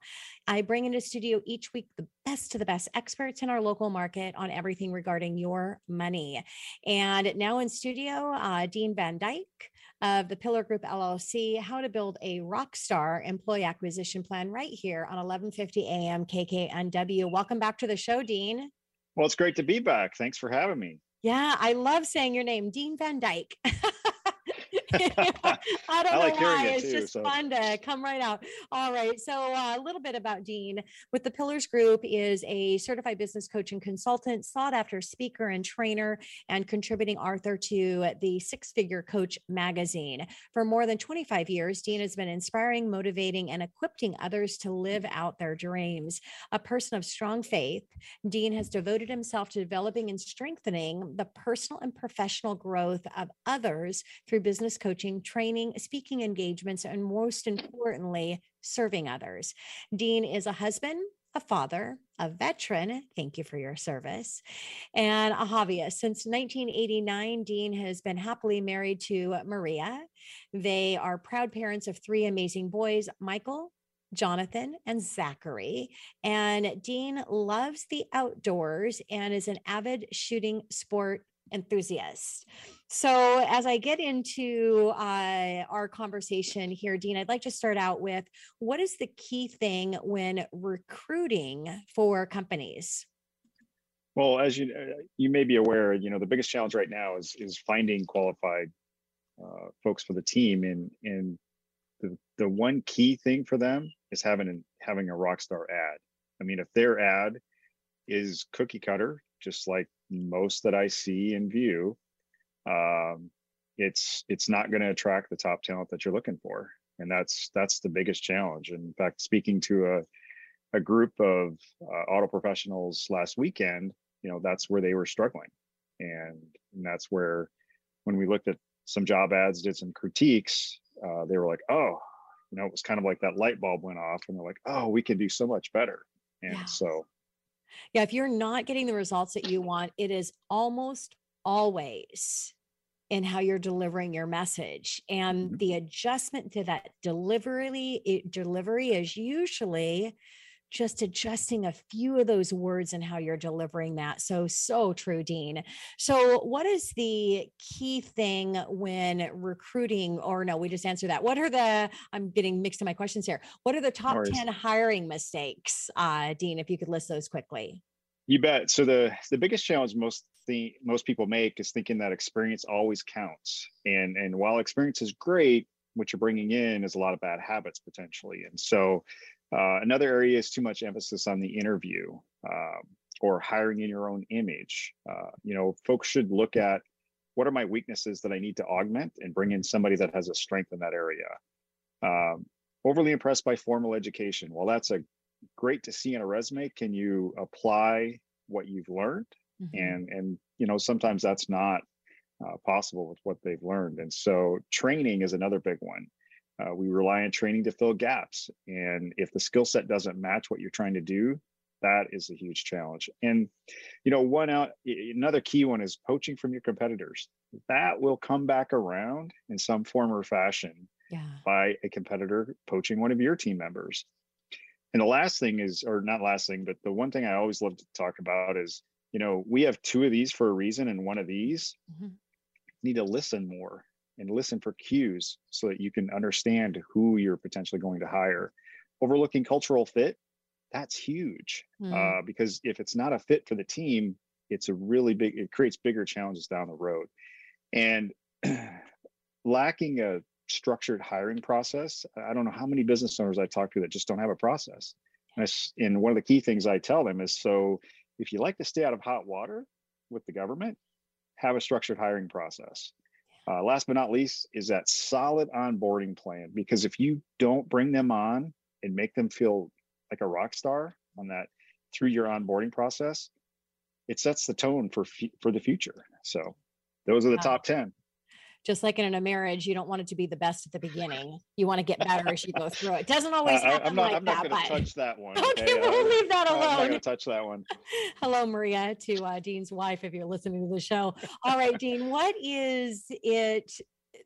I bring into studio each week the best to the best experts in our local market on everything regarding your money. And now in studio, uh, Dean Van Dyke of the Pillar Group LLC, how to build a rock star employee acquisition plan right here on 1150 AM KKNW. Welcome back to the show, Dean. Well, it's great to be back. Thanks for having me. Yeah, I love saying your name, Dean Van Dyke. [LAUGHS] [LAUGHS] I don't I like know why. it it's too, just so. fun to come right out. All right. So uh, a little bit about Dean with the Pillars Group is a certified business coach and consultant, sought after speaker and trainer, and contributing author to the Six Figure Coach magazine. For more than 25 years, Dean has been inspiring, motivating, and equipping others to live out their dreams. A person of strong faith, Dean has devoted himself to developing and strengthening the personal and professional growth of others through business coaching, training, speaking engagements, and most importantly, serving others. Dean is a husband, a father, a veteran. Thank you for your service. And a hobbyist. Since 1989, Dean has been happily married to Maria. They are proud parents of three amazing boys Michael, Jonathan and Zachary. And Dean loves the outdoors and is an avid shooting sport enthusiast. So, as I get into uh, our conversation here, Dean, I'd like to start out with what is the key thing when recruiting for companies? Well, as you uh, you may be aware, you know the biggest challenge right now is is finding qualified uh, folks for the team, and and the the one key thing for them is having an, having a rock star ad. I mean, if their ad is cookie cutter, just like most that I see and view, um, it's it's not going to attract the top talent that you're looking for, and that's that's the biggest challenge. And in fact, speaking to a a group of uh, auto professionals last weekend, you know, that's where they were struggling, and, and that's where when we looked at some job ads, did some critiques, uh, they were like, oh, you know, it was kind of like that light bulb went off, and they're like, oh, we can do so much better. And Yeah. so Yeah, if you're not getting the results that you want, it is almost always in how you're delivering your message. And mm-hmm. the adjustment to that delivery, it, delivery is usually just adjusting a few of those words and how you're delivering that. So, so true, Dean. So, what is the key thing when recruiting, or no, we just answered that. What are the, I'm getting mixed in my questions here. What are the top 10 hiring mistakes, uh, Dean, if you could list those quickly? You bet. So the the biggest challenge most the most people make is thinking that experience always counts. And and while experience is great, what you're bringing in is a lot of bad habits potentially. And so uh, another area is too much emphasis on the interview um, or hiring in your own image. Uh, you know, folks should look at what are my weaknesses that I need to augment and bring in somebody that has a strength in that area. Um, overly impressed by formal education. Well, that's a great to see in a resume. Can you apply what you've learned? Mm-hmm. And and you know sometimes that's not uh, possible with what they've learned. And so training is another big one. Uh, we rely on training to fill gaps. And if the skill set doesn't match what you're trying to do, that is a huge challenge. And, you know, one out, another key one is poaching from your competitors. That will come back around in some form or fashion yeah. by a competitor poaching one of your team members. And the last thing is, or not last thing, but the one thing I always love to talk about is, you know, we have two of these for a reason and one of these. Mm-hmm. Need to listen more and listen for cues so that you can understand who you're potentially going to hire. Overlooking cultural fit, that's huge mm. uh, because if it's not a fit for the team, it's a really big, it creates bigger challenges down the road. And [CLEARS THROAT] lacking a structured hiring process, I don't know how many business owners I talk to that just don't have a process. And, and one of the key things I tell them is so if you like to stay out of hot water with the government, have a structured hiring process. Uh, last but not least is that solid onboarding plan because if you don't bring them on and make them feel like a rock star on that through your onboarding process, it sets the tone for for the future. So those are the top 10 just like in a marriage, you don't want it to be the best at the beginning. You want to get better as you go [LAUGHS] through it. Doesn't always happen I, am not, like I'm not going to touch that one. [LAUGHS] Okay, okay we'll uh, leave that alone. I'm not going to touch that one. [LAUGHS] Hello, Maria, to uh, Dean's wife, if you're listening to the show. All right, Dean, what is it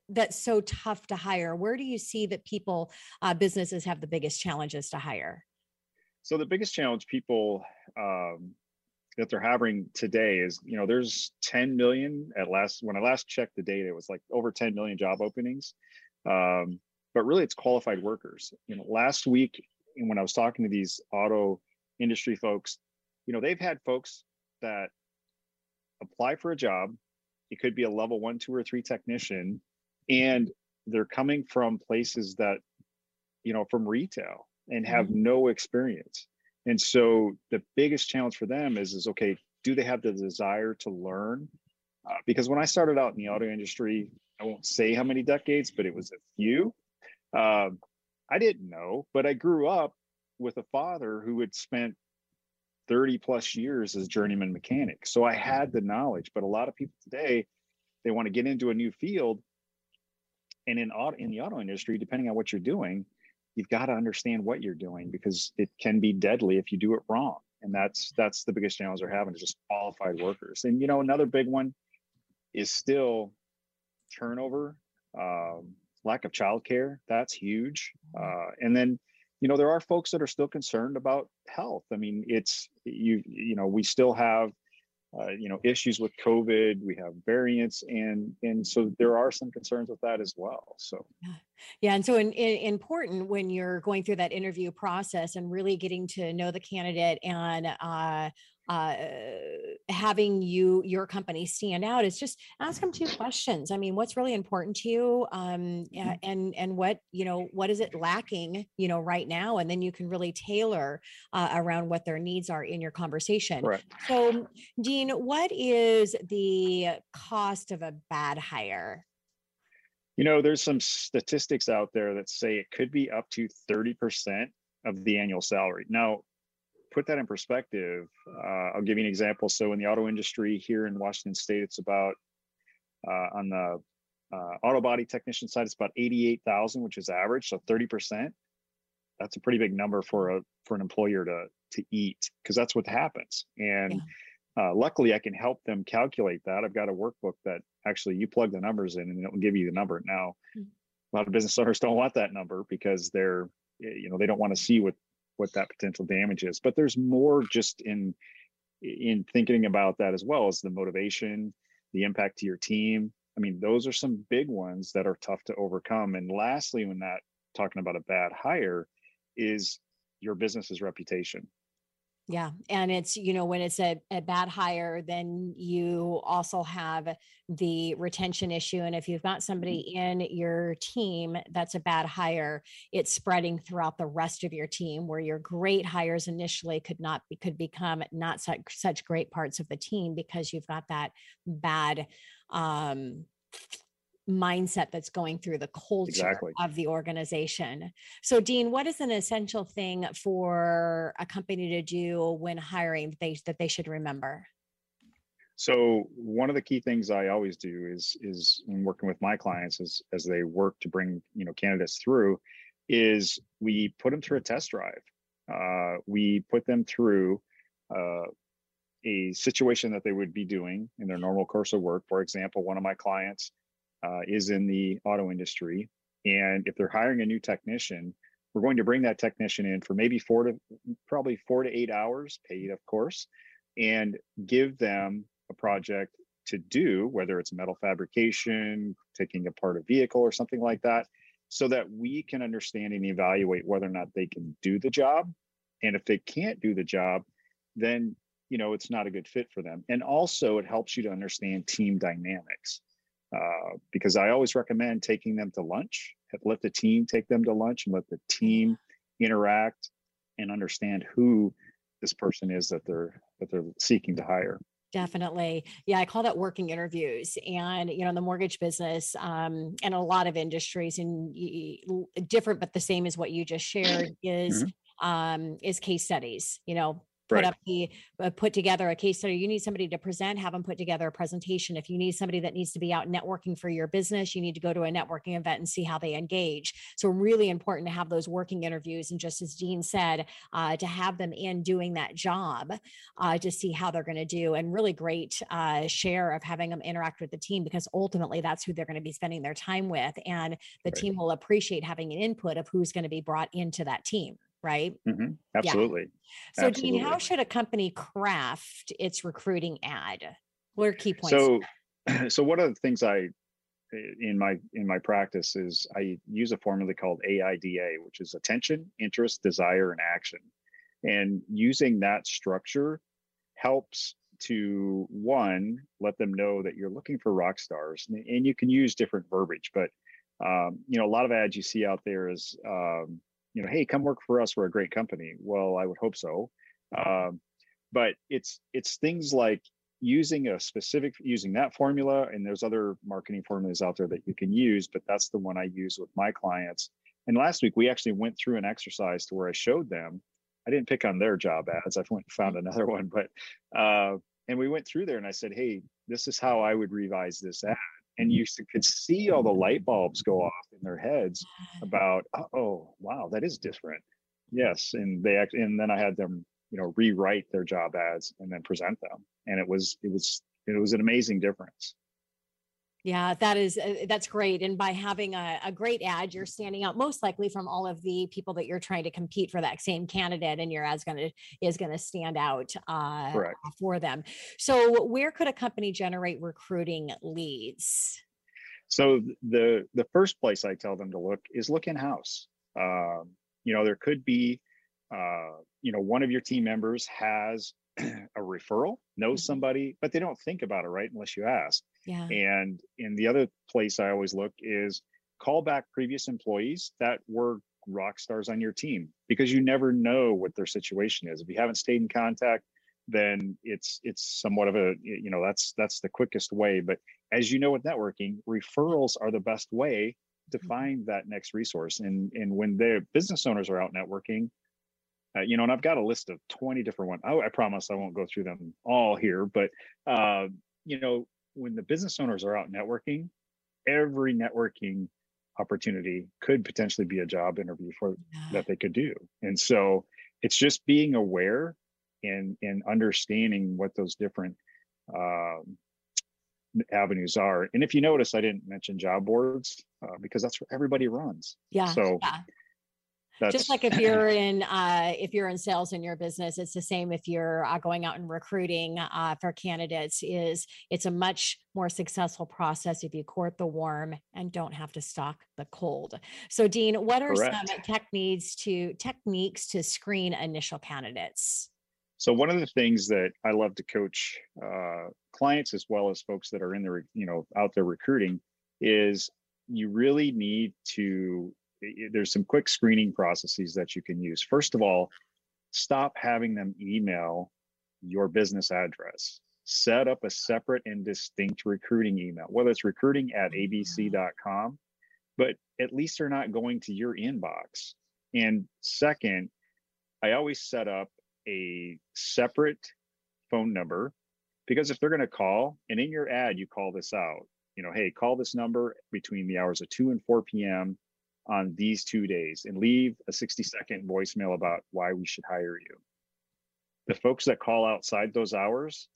that's so tough to hire? Where do you see that people, uh, businesses have the biggest challenges to hire? So the biggest challenge people um, that they're having today is you know there's 10 million at last when i last checked the data it was like over 10 million job openings. Um, but really it's qualified workers. You know last week when i was talking to these auto industry folks you know they've had folks that apply for a job it could be a level one two or three technician and they're coming from places that you know from retail and have mm-hmm. no experience and so the biggest challenge for them is is okay do they have the desire to learn? Uh, because when i started out in the auto industry i won't say how many decades but it was a few. Uh, i didn't know but i grew up with a father who had spent 30 plus years as journeyman mechanic. So i had the knowledge but a lot of people today they want to get into a new field. And in auto in the auto industry depending on what you're doing you've got to understand what you're doing because it can be deadly if you do it wrong. And that's that's the biggest challenge they're having is just qualified workers. And you know another big one is still turnover um, lack of childcare. That's huge. Uh, and then you know there are folks that are still concerned about health. I mean it's you you know we still have uh, you know issues with covid we have variants and and so there are some concerns with that as well so yeah, yeah. and so in, in, important when you're going through that interview process and really getting to know the candidate and uh, uh, having you your company stand out is just ask them two questions. I mean what's really important to you um, mm-hmm. and and what you know what is it lacking you know right now? And then you can really tailor uh, around what their needs are in your conversation. Right. so dean what is the cost of a bad hire? You know there's some statistics out there that say it could be up to 30% of the annual salary. Now put that in perspective, uh, I'll give you an example. So in the auto industry here in Washington State, it's about uh, on the uh, auto body technician side, it's about 88,000, which is average. So 30%. That's a pretty big number for a for an employer to to eat because that's what happens. And yeah. uh, luckily, I can help them calculate that. I've got a workbook that actually you plug the numbers in and it will give you the number. Now, mm-hmm. a lot of business [LAUGHS] owners don't want that number because they're you know they don't want to see what what that potential damage is but there's more just in in thinking about that as well as the motivation the impact to your team. I mean those are some big ones that are tough to overcome. And lastly when that talking about a bad hire is your business's reputation yeah. And it's, you know, when it's a, a bad hire, then you also have the retention issue. And if you've got Mm-hmm. somebody in your team that's a bad hire, it's spreading throughout the rest of your team where your great hires initially could not be, could become not such, such great parts of the team because you've got that bad, um, mindset that's going through the culture Exactly. of the organization. So, Dean, what is an essential thing for a company to do when hiring that they that they should remember? So one of the key things I always do is is in working with my clients as as they work to bring you know candidates through, is we put them through a test drive. Uh, we put them through uh, a situation that they would be doing in their normal course of work. For example, one of my clients uh, is in the auto industry, and if they're hiring a new technician, we're going to bring that technician in for maybe four to probably four to eight hours, paid of course, and give them a project to do, whether it's metal fabrication, taking apart a vehicle or something like that, so that we can understand and evaluate whether or not they can do the job. And if they can't do the job, then you know it's not a good fit for them. And also, it helps you to understand team dynamics. Uh, because I always recommend taking them to lunch. Let the team take them to lunch and let the team interact and understand who this person is that they're that they're seeking to hire. Definitely. Yeah, I call that working interviews. And, you know, in the mortgage business um, and a lot of industries and different, but the same as what you just shared is um, is case studies, you know, put Right. up the uh, put together a case study you need somebody to present have them put together a presentation if you need somebody that needs to be out networking for your business you need to go to a networking event and see how they engage so really important to have those working interviews and just as dean said uh, to have them in doing that job uh, to see how they're going to do and really great uh, share of having them interact with the team because ultimately that's who they're going to be spending their time with and the Right. team will appreciate having an input of who's going to be brought into that team right Mhm. Absolutely. so, Dean, how should a company craft its recruiting ad? What are key points? So, [CLEARS THROAT] so one of the things I in my in my practice is I use a formula called AIDA, which is attention, interest, desire, and action. And using that structure helps to one let them know that you're looking for rock stars, and, and you can use different verbiage. But um, you know, a lot of ads you see out there is um, you know, hey, come work for us. We're a great company. Well, I would hope so. Um, but it's it's things like using a specific using that formula and there's other marketing formulas out there that you can use but that's the one i use with my clients and last week we actually went through an exercise to where i showed them i didn't pick on their job ads i went and found another [LAUGHS] one but uh and we went through there and i said hey this is how i would revise this ad and you could see all the light bulbs go off in their heads about oh wow that is different. Yes and they act and then i had them you know rewrite their job ads and then present them and it was it was it was an amazing difference yeah, that is uh, that's great. And by having a, a great ad, you're standing out most likely from all of the people that you're trying to compete for that same candidate, and your ad's gonna is gonna stand out uh, for them. So, where could a company generate recruiting leads? so the the first place i tell them to look is look in house um, you know there could be uh, you know one of your team members has [CLEARS THROAT] a referral knows Mhm. somebody but they don't think about it right unless you ask Yeah, And in the other place I always look is call back previous employees that were rock stars on your team because you never know what their situation is. If you haven't stayed in contact, then it's it's somewhat of a you know that's that's the quickest way. But as you know with networking, referrals are the best way to Mhm. find that next resource. And and when the business owners are out networking, uh, you know, and I've got a list of 20 different ones. I, I promise I won't go through them all here, but uh, you know, when the business owners are out networking, every networking opportunity could potentially be a job interview for that they could do. And so it's just being aware and and understanding what those different um, avenues are. And if you notice, I didn't mention job boards uh, because that's where everybody runs. yeah. So yeah. That's, just like if you're in uh, if you're in sales in your business it's the same if you're uh, going out and recruiting uh, for candidates is it's a much more successful process if you court the warm and don't have to stalk the cold so dean what are Correct. some techniques to techniques to screen initial candidates So one of the things that I love to coach uh, clients as well as folks that are in the you know out there recruiting is you really need to. There's some quick screening processes that you can use. First of all, stop having them email your business address. Set up a separate and distinct recruiting email, whether it's recruiting at abc.com, but at least they're not going to your inbox. And second, I always set up a separate phone number because if they're going to call and in your ad you call this out you know hey call this number between the hours of 2 and 4 p.m on these two days and leave a 60 second voicemail about why we should hire you. The folks that call outside those hours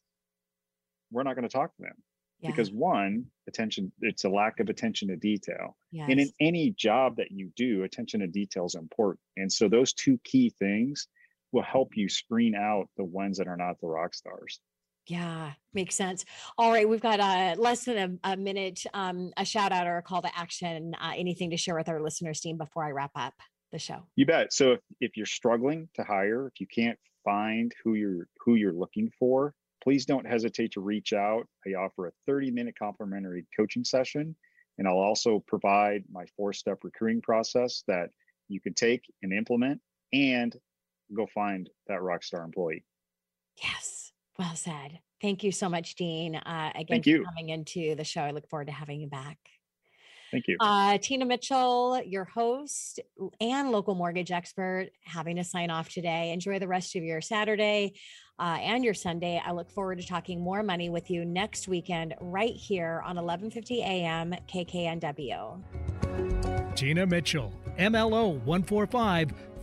we're not going to talk to them. Yeah. Because one attention it's a lack of attention to detail. Yes. and in any job that you do attention to detail is important. And so those two key things will help you screen out the ones that are not the rock stars Yeah, makes sense. All right, we've got uh, less than a, a minute. Um, a shout out or a call to action. Uh, anything to share with our listeners, team, before I wrap up the show? you bet so if, if you're struggling to hire if you can't find who you're who you're looking for please don't hesitate to reach out i offer a 30 minute complimentary coaching session and i'll also provide my four step recruiting process that you can take and implement and go find that rock star employee Yes, well said. Thank you so much, Dean. Uh, again, Thank you. for you. coming into the show. I look forward to having you back. thank you Uh, Tina Mitchell, your host and local mortgage expert, having to sign off today. Enjoy the rest of your Saturday uh, and your Sunday. I look forward to talking more money with you next weekend, right here on 11:50 a.m. KKNW. Tina Mitchell, MLO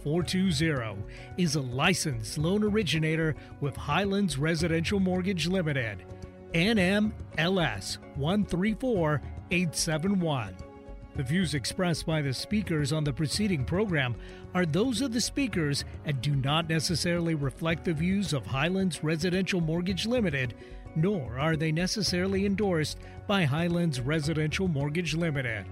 145420, is a licensed loan originator with Highlands Residential Mortgage Limited, NMLS 134871. The views expressed by the speakers on the preceding program are those of the speakers and do not necessarily reflect the views of Highlands Residential Mortgage Limited, nor are they necessarily endorsed by Highlands Residential Mortgage Limited.